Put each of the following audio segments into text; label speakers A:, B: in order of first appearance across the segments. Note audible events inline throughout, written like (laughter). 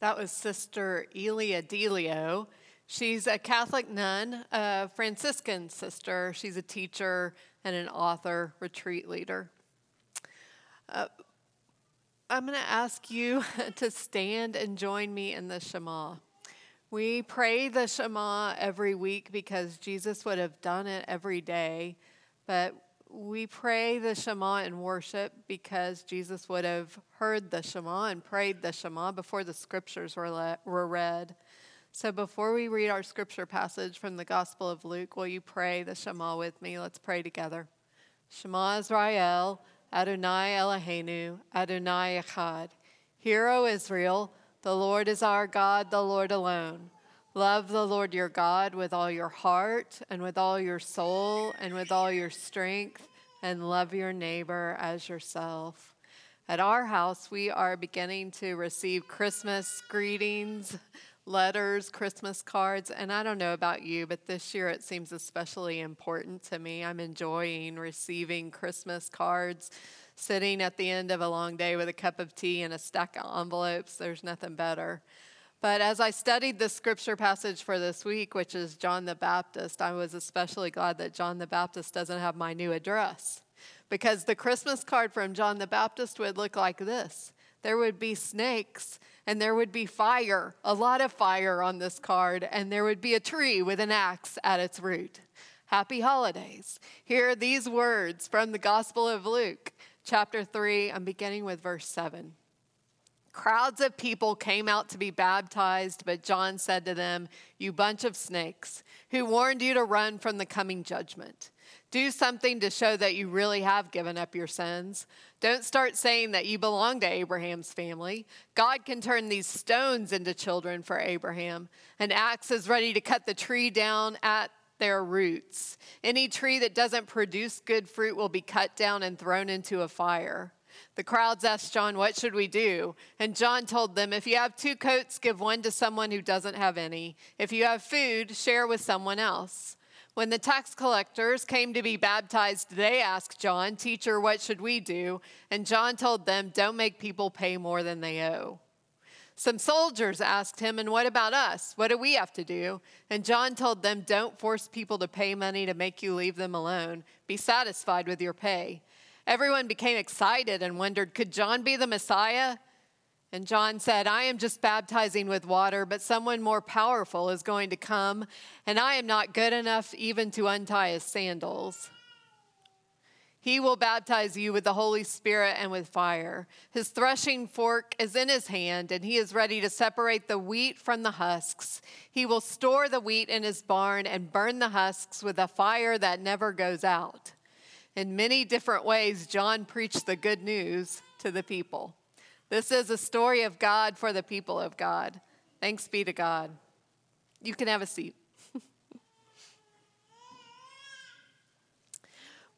A: That was Sister Ilia Delio. She's a Catholic nun, a Franciscan sister. She's a teacher and an author, retreat leader. Uh, I'm going to ask you (laughs) to stand and join me in the Shema. We pray the Shema every week because Jesus would have done it every day, but we pray the Shema in worship because Jesus would have heard the Shema and prayed the Shema before the scriptures were, le- were read. So before we read our scripture passage from the Gospel of Luke, will you pray the Shema with me? Let's pray together. Shema Israel, Adonai Eloheinu, Adonai Echad. Hear, O Israel, the Lord is our God, the Lord alone. Love the Lord your God with all your heart and with all your soul and with all your strength, and love your neighbor as yourself. At our house, we are beginning to receive Christmas greetings, letters, Christmas cards, and I don't know about you, but this year it seems especially important to me. I'm enjoying receiving Christmas cards, sitting at the end of a long day with a cup of tea and a stack of envelopes. There's nothing better. But as I studied the scripture passage for this week, which is John the Baptist, I was especially glad that John the Baptist doesn't have my new address. Because the Christmas card from John the Baptist would look like this there would be snakes and there would be fire, a lot of fire on this card, and there would be a tree with an axe at its root. Happy holidays. Here are these words from the Gospel of Luke, chapter 3. I'm beginning with verse 7. Crowds of people came out to be baptized, but John said to them, You bunch of snakes, who warned you to run from the coming judgment. Do something to show that you really have given up your sins. Don't start saying that you belong to Abraham's family. God can turn these stones into children for Abraham. An axe is ready to cut the tree down at their roots. Any tree that doesn't produce good fruit will be cut down and thrown into a fire. The crowds asked John, What should we do? And John told them, If you have two coats, give one to someone who doesn't have any. If you have food, share with someone else. When the tax collectors came to be baptized, they asked John, Teacher, what should we do? And John told them, Don't make people pay more than they owe. Some soldiers asked him, And what about us? What do we have to do? And John told them, Don't force people to pay money to make you leave them alone. Be satisfied with your pay. Everyone became excited and wondered, could John be the Messiah? And John said, I am just baptizing with water, but someone more powerful is going to come, and I am not good enough even to untie his sandals. He will baptize you with the Holy Spirit and with fire. His threshing fork is in his hand, and he is ready to separate the wheat from the husks. He will store the wheat in his barn and burn the husks with a fire that never goes out. In many different ways, John preached the good news to the people. This is a story of God for the people of God. Thanks be to God. You can have a seat. (laughs)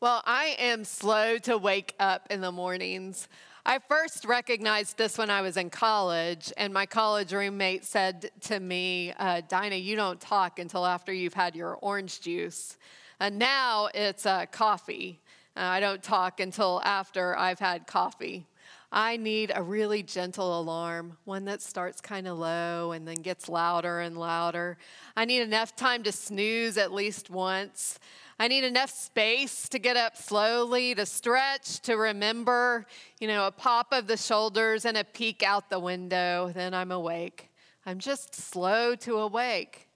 A: well, I am slow to wake up in the mornings. I first recognized this when I was in college, and my college roommate said to me, uh, Dinah, you don't talk until after you've had your orange juice. And now it's uh, coffee. Uh, I don't talk until after I've had coffee. I need a really gentle alarm, one that starts kind of low and then gets louder and louder. I need enough time to snooze at least once. I need enough space to get up slowly, to stretch, to remember, you know, a pop of the shoulders and a peek out the window. Then I'm awake. I'm just slow to awake.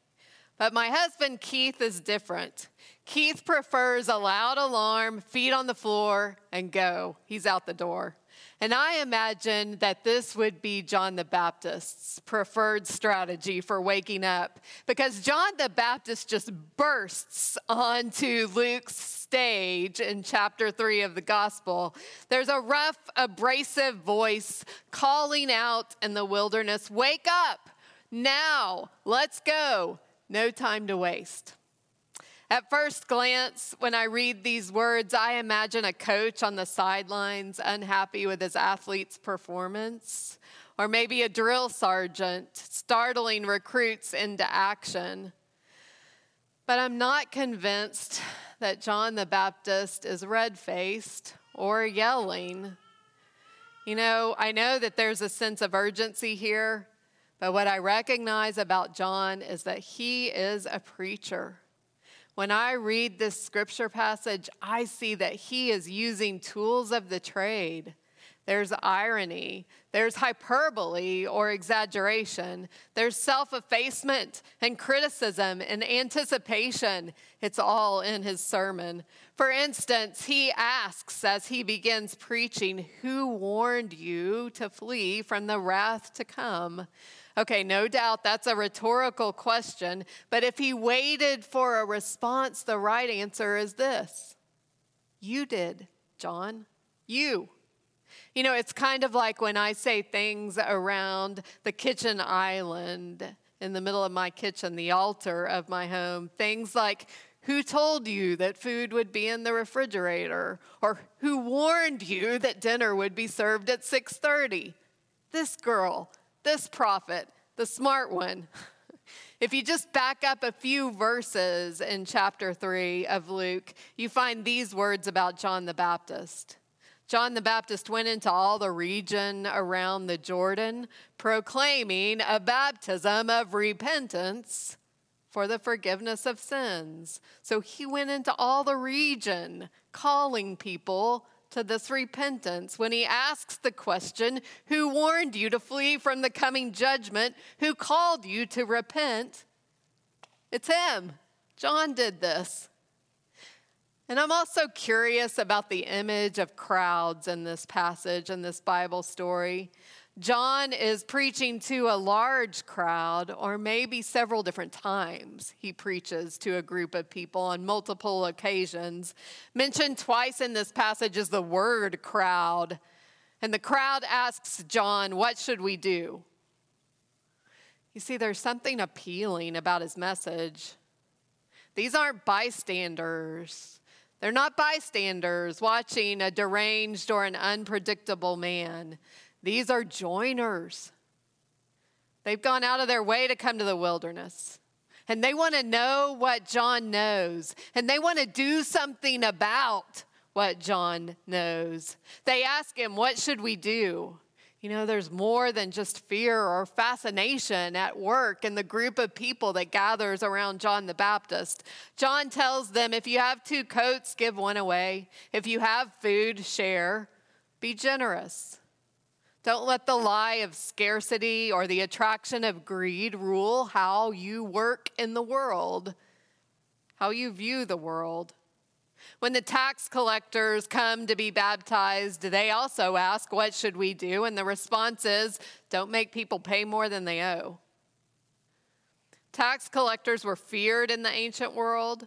A: But my husband, Keith, is different. Keith prefers a loud alarm, feet on the floor, and go. He's out the door. And I imagine that this would be John the Baptist's preferred strategy for waking up because John the Baptist just bursts onto Luke's stage in chapter three of the gospel. There's a rough, abrasive voice calling out in the wilderness Wake up! Now, let's go. No time to waste. At first glance, when I read these words, I imagine a coach on the sidelines unhappy with his athlete's performance, or maybe a drill sergeant startling recruits into action. But I'm not convinced that John the Baptist is red faced or yelling. You know, I know that there's a sense of urgency here, But what I recognize about John is that he is a preacher. When I read this scripture passage, I see that he is using tools of the trade there's irony, there's hyperbole or exaggeration, there's self effacement and criticism and anticipation. It's all in his sermon. For instance, he asks as he begins preaching, Who warned you to flee from the wrath to come? Okay, no doubt that's a rhetorical question, but if he waited for a response, the right answer is this You did, John. You. You know, it's kind of like when I say things around the kitchen island in the middle of my kitchen, the altar of my home, things like, who told you that food would be in the refrigerator? Or who warned you that dinner would be served at 6:30? This girl, this prophet, the smart one. (laughs) If you just back up a few verses in chapter 3 of Luke, you find these words about John the Baptist. John the Baptist went into all the region around the Jordan, proclaiming a baptism of repentance for the forgiveness of sins. So he went into all the region, calling people to this repentance. When he asks the question, Who warned you to flee from the coming judgment? Who called you to repent? It's him. John did this. And I'm also curious about the image of crowds in this passage, in this Bible story. John is preaching to a large crowd, or maybe several different times he preaches to a group of people on multiple occasions. Mentioned twice in this passage is the word crowd. And the crowd asks John, What should we do? You see, there's something appealing about his message. These aren't bystanders they're not bystanders watching a deranged or an unpredictable man. These are joiners. They've gone out of their way to come to the wilderness. And they want to know what John knows. And they want to do something about what John knows. They ask him, What should we do? You know, there's more than just fear or fascination at work in the group of people that gathers around John the Baptist. John tells them if you have two coats, give one away. If you have food, share. Be generous. Don't let the lie of scarcity or the attraction of greed rule how you work in the world, how you view the world. When the tax collectors come to be baptized, they also ask, What should we do? And the response is, Don't make people pay more than they owe. Tax collectors were feared in the ancient world.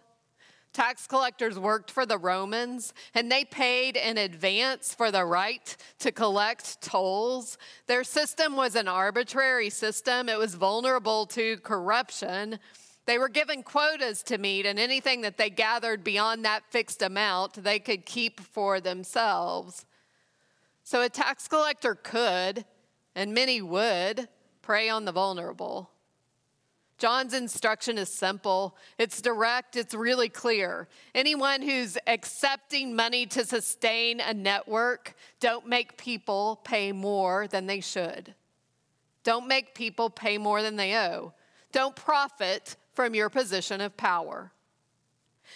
A: Tax collectors worked for the Romans and they paid in advance for the right to collect tolls. Their system was an arbitrary system, it was vulnerable to corruption. They were given quotas to meet, and anything that they gathered beyond that fixed amount, they could keep for themselves. So a tax collector could, and many would, prey on the vulnerable. John's instruction is simple, it's direct, it's really clear. Anyone who's accepting money to sustain a network, don't make people pay more than they should. Don't make people pay more than they owe. Don't profit from your position of power.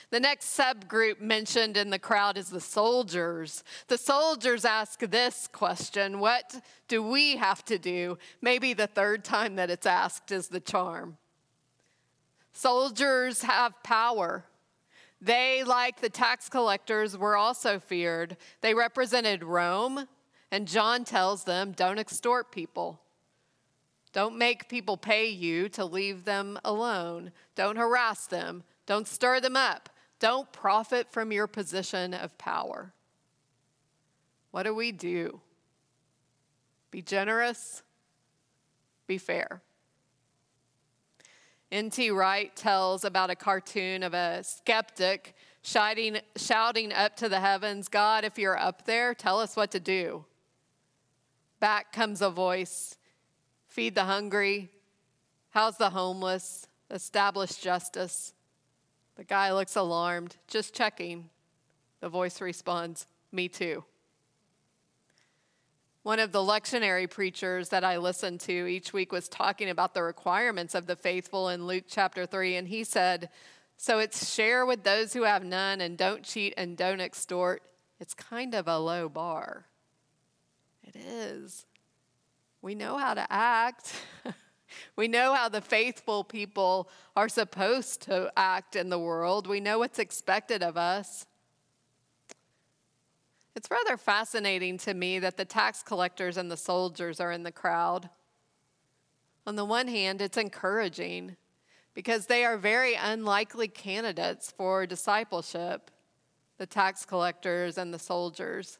A: The next subgroup mentioned in the crowd is the soldiers. The soldiers ask this question What do we have to do? Maybe the third time that it's asked is the charm. Soldiers have power. They, like the tax collectors, were also feared. They represented Rome, and John tells them don't extort people. Don't make people pay you to leave them alone. Don't harass them. Don't stir them up. Don't profit from your position of power. What do we do? Be generous, be fair. N.T. Wright tells about a cartoon of a skeptic shouting, shouting up to the heavens, God, if you're up there, tell us what to do. Back comes a voice feed the hungry, house the homeless, establish justice. The guy looks alarmed, just checking. The voice responds, Me too. One of the lectionary preachers that I listened to each week was talking about the requirements of the faithful in Luke chapter 3, and he said, So it's share with those who have none and don't cheat and don't extort. It's kind of a low bar. It is. We know how to act. (laughs) we know how the faithful people are supposed to act in the world. We know what's expected of us. It's rather fascinating to me that the tax collectors and the soldiers are in the crowd. On the one hand, it's encouraging because they are very unlikely candidates for discipleship, the tax collectors and the soldiers.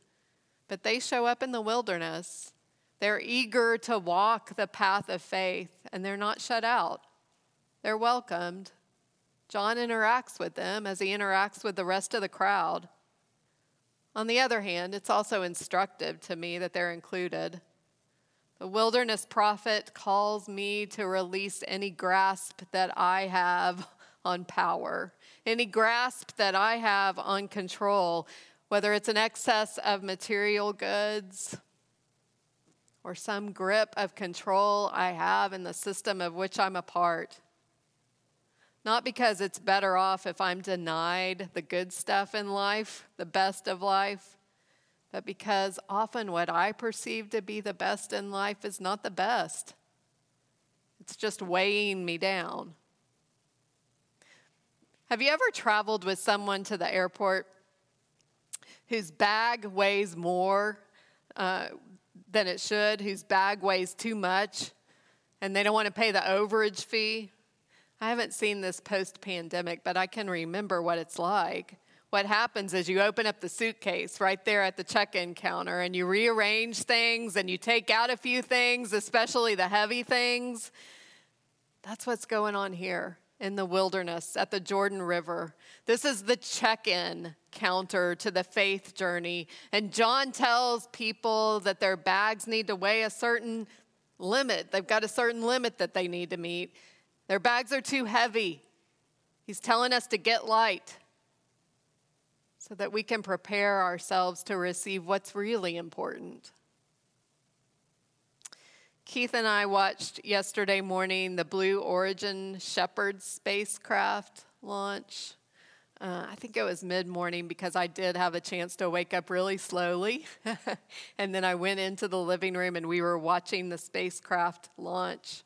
A: But they show up in the wilderness. They're eager to walk the path of faith, and they're not shut out. They're welcomed. John interacts with them as he interacts with the rest of the crowd. On the other hand, it's also instructive to me that they're included. The wilderness prophet calls me to release any grasp that I have (laughs) on power, any grasp that I have on control, whether it's an excess of material goods or some grip of control I have in the system of which I'm a part. Not because it's better off if I'm denied the good stuff in life, the best of life, but because often what I perceive to be the best in life is not the best. It's just weighing me down. Have you ever traveled with someone to the airport whose bag weighs more uh, than it should, whose bag weighs too much, and they don't want to pay the overage fee? I haven't seen this post pandemic, but I can remember what it's like. What happens is you open up the suitcase right there at the check in counter and you rearrange things and you take out a few things, especially the heavy things. That's what's going on here in the wilderness at the Jordan River. This is the check in counter to the faith journey. And John tells people that their bags need to weigh a certain limit, they've got a certain limit that they need to meet. Their bags are too heavy. He's telling us to get light so that we can prepare ourselves to receive what's really important. Keith and I watched yesterday morning the Blue Origin Shepard spacecraft launch. Uh, I think it was mid morning because I did have a chance to wake up really slowly. (laughs) and then I went into the living room and we were watching the spacecraft launch.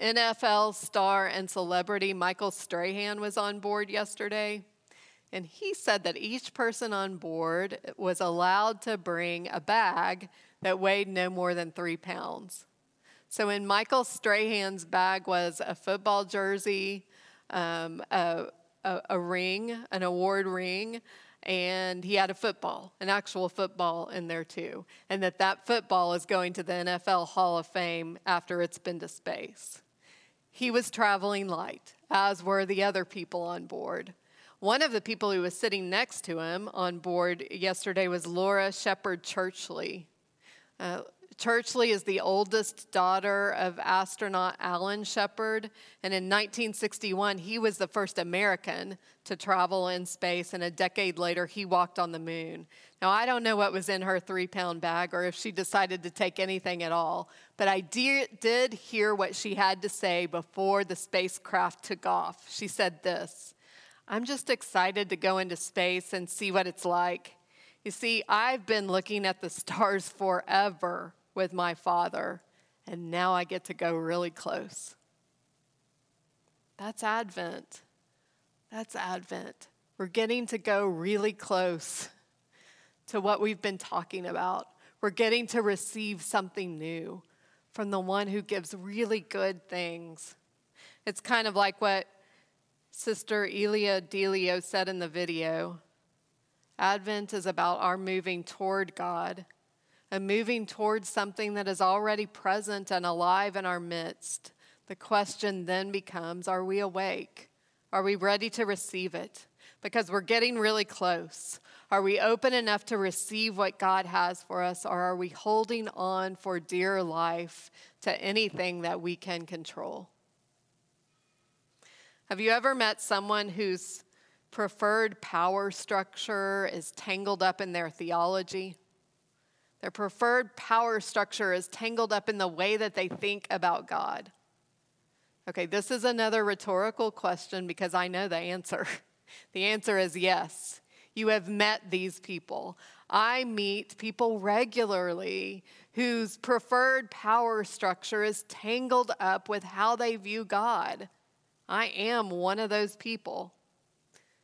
A: NFL star and celebrity Michael Strahan was on board yesterday, and he said that each person on board was allowed to bring a bag that weighed no more than three pounds. So, in Michael Strahan's bag was a football jersey, um, a, a, a ring, an award ring, and he had a football, an actual football in there too, and that that football is going to the NFL Hall of Fame after it's been to space. He was traveling light, as were the other people on board. One of the people who was sitting next to him on board yesterday was Laura Shepard Churchley. Uh, Churchley is the oldest daughter of astronaut Alan Shepard, and in 1961, he was the first American to travel in space, and a decade later, he walked on the moon. Now, I don't know what was in her three pound bag or if she decided to take anything at all, but I did hear what she had to say before the spacecraft took off. She said this I'm just excited to go into space and see what it's like. You see, I've been looking at the stars forever with my father, and now I get to go really close. That's Advent. That's Advent. We're getting to go really close to what we've been talking about. We're getting to receive something new from the one who gives really good things. It's kind of like what Sister Ilia Delio said in the video. Advent is about our moving toward God and moving towards something that is already present and alive in our midst. The question then becomes are we awake? Are we ready to receive it? Because we're getting really close. Are we open enough to receive what God has for us, or are we holding on for dear life to anything that we can control? Have you ever met someone whose preferred power structure is tangled up in their theology? Their preferred power structure is tangled up in the way that they think about God. Okay, this is another rhetorical question because I know the answer. (laughs) The answer is yes. You have met these people. I meet people regularly whose preferred power structure is tangled up with how they view God. I am one of those people.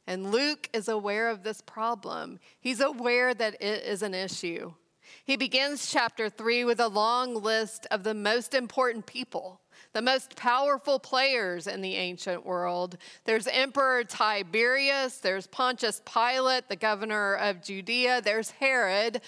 A: And Luke is aware of this problem. He's aware that it is an issue. He begins chapter 3 with a long list of the most important people, the most powerful players in the ancient world. There's Emperor Tiberius, there's Pontius Pilate, the governor of Judea, there's Herod,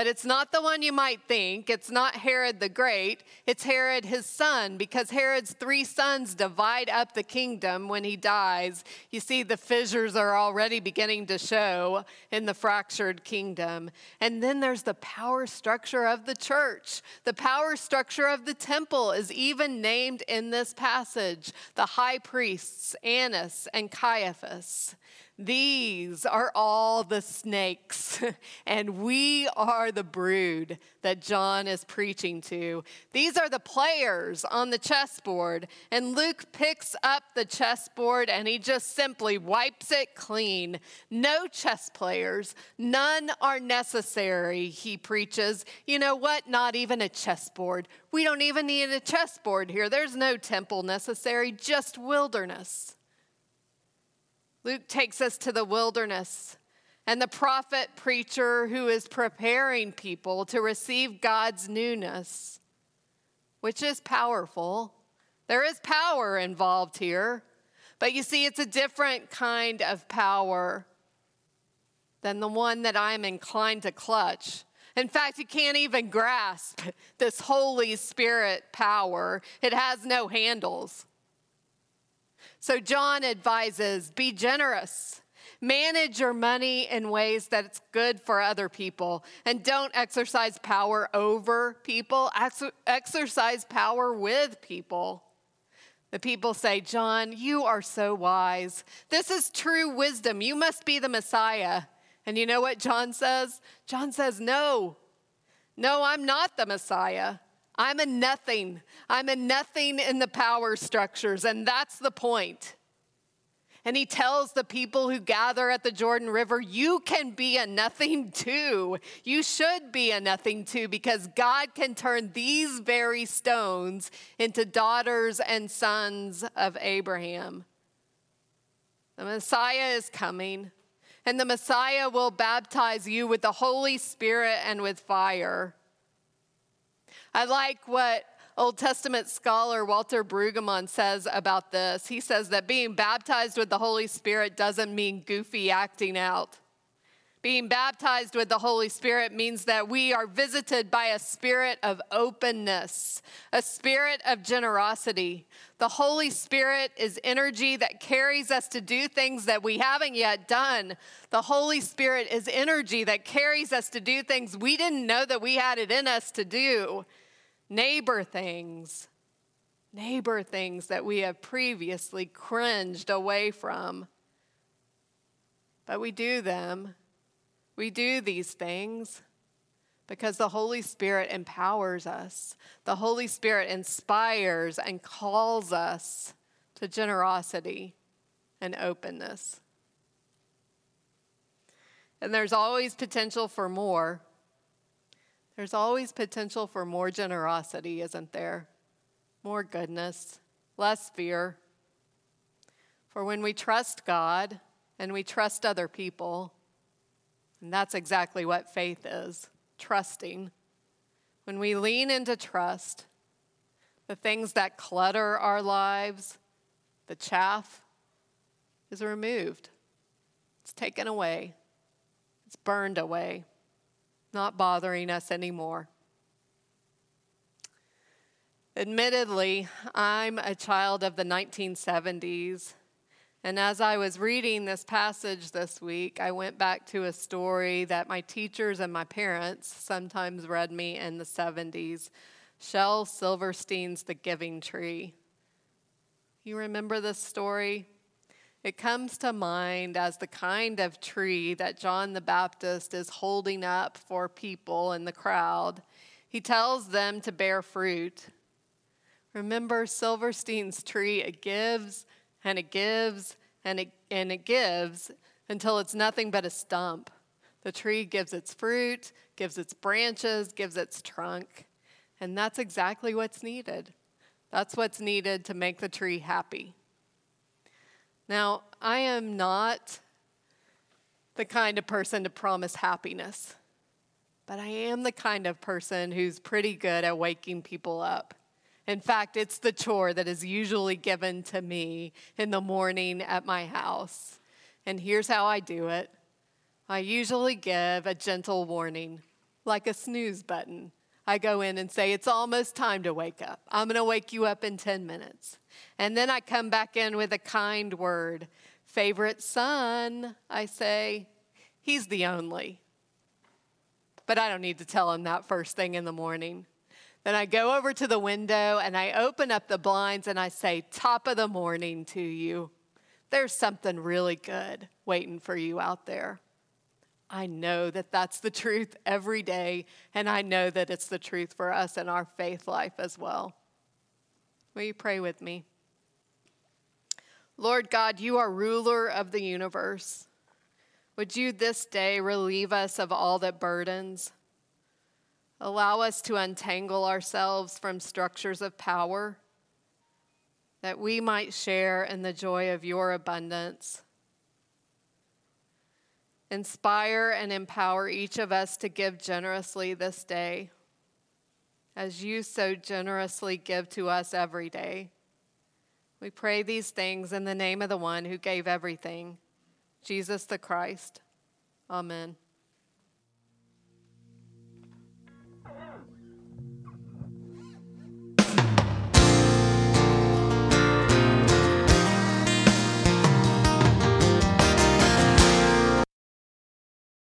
A: but it's not the one you might think. It's not Herod the Great. It's Herod his son, because Herod's three sons divide up the kingdom when he dies. You see, the fissures are already beginning to show in the fractured kingdom. And then there's the power structure of the church. The power structure of the temple is even named in this passage the high priests, Annas and Caiaphas. These are all the snakes, (laughs) and we are the brood that John is preaching to. These are the players on the chessboard, and Luke picks up the chessboard and he just simply wipes it clean. No chess players, none are necessary, he preaches. You know what? Not even a chessboard. We don't even need a chessboard here. There's no temple necessary, just wilderness. Luke takes us to the wilderness and the prophet preacher who is preparing people to receive God's newness, which is powerful. There is power involved here, but you see, it's a different kind of power than the one that I'm inclined to clutch. In fact, you can't even grasp (laughs) this Holy Spirit power, it has no handles. So John advises be generous. Manage your money in ways that it's good for other people. And don't exercise power over people, exercise power with people. The people say, John, you are so wise. This is true wisdom. You must be the Messiah. And you know what John says? John says, No, no, I'm not the Messiah. I'm a nothing. I'm a nothing in the power structures, and that's the point. And he tells the people who gather at the Jordan River, You can be a nothing too. You should be a nothing too, because God can turn these very stones into daughters and sons of Abraham. The Messiah is coming, and the Messiah will baptize you with the Holy Spirit and with fire. I like what Old Testament scholar Walter Brueggemann says about this. He says that being baptized with the Holy Spirit doesn't mean goofy acting out. Being baptized with the Holy Spirit means that we are visited by a spirit of openness, a spirit of generosity. The Holy Spirit is energy that carries us to do things that we haven't yet done. The Holy Spirit is energy that carries us to do things we didn't know that we had it in us to do neighbor things, neighbor things that we have previously cringed away from. But we do them. We do these things because the Holy Spirit empowers us. The Holy Spirit inspires and calls us to generosity and openness. And there's always potential for more. There's always potential for more generosity, isn't there? More goodness, less fear. For when we trust God and we trust other people, and that's exactly what faith is trusting. When we lean into trust, the things that clutter our lives, the chaff, is removed. It's taken away, it's burned away not bothering us anymore. Admittedly, I'm a child of the 1970s. And as I was reading this passage this week, I went back to a story that my teachers and my parents sometimes read me in the 70s Shel Silverstein's The Giving Tree. You remember this story? It comes to mind as the kind of tree that John the Baptist is holding up for people in the crowd. He tells them to bear fruit. Remember Silverstein's tree, it gives and it gives and it, and it gives until it's nothing but a stump. The tree gives its fruit, gives its branches, gives its trunk. And that's exactly what's needed. That's what's needed to make the tree happy. Now, I am not the kind of person to promise happiness, but I am the kind of person who's pretty good at waking people up. In fact, it's the chore that is usually given to me in the morning at my house. And here's how I do it I usually give a gentle warning, like a snooze button. I go in and say, It's almost time to wake up. I'm going to wake you up in 10 minutes. And then I come back in with a kind word. Favorite son, I say, He's the only. But I don't need to tell him that first thing in the morning. Then I go over to the window and I open up the blinds and I say, Top of the morning to you. There's something really good waiting for you out there. I know that that's the truth every day, and I know that it's the truth for us in our faith life as well. Will you pray with me? Lord God, you are ruler of the universe. Would you this day relieve us of all that burdens? Allow us to untangle ourselves from structures of power, that we might share in the joy of your abundance. Inspire and empower each of us to give generously this day, as you so generously give to us every day. We pray these things in the name of the one who gave everything, Jesus the Christ. Amen.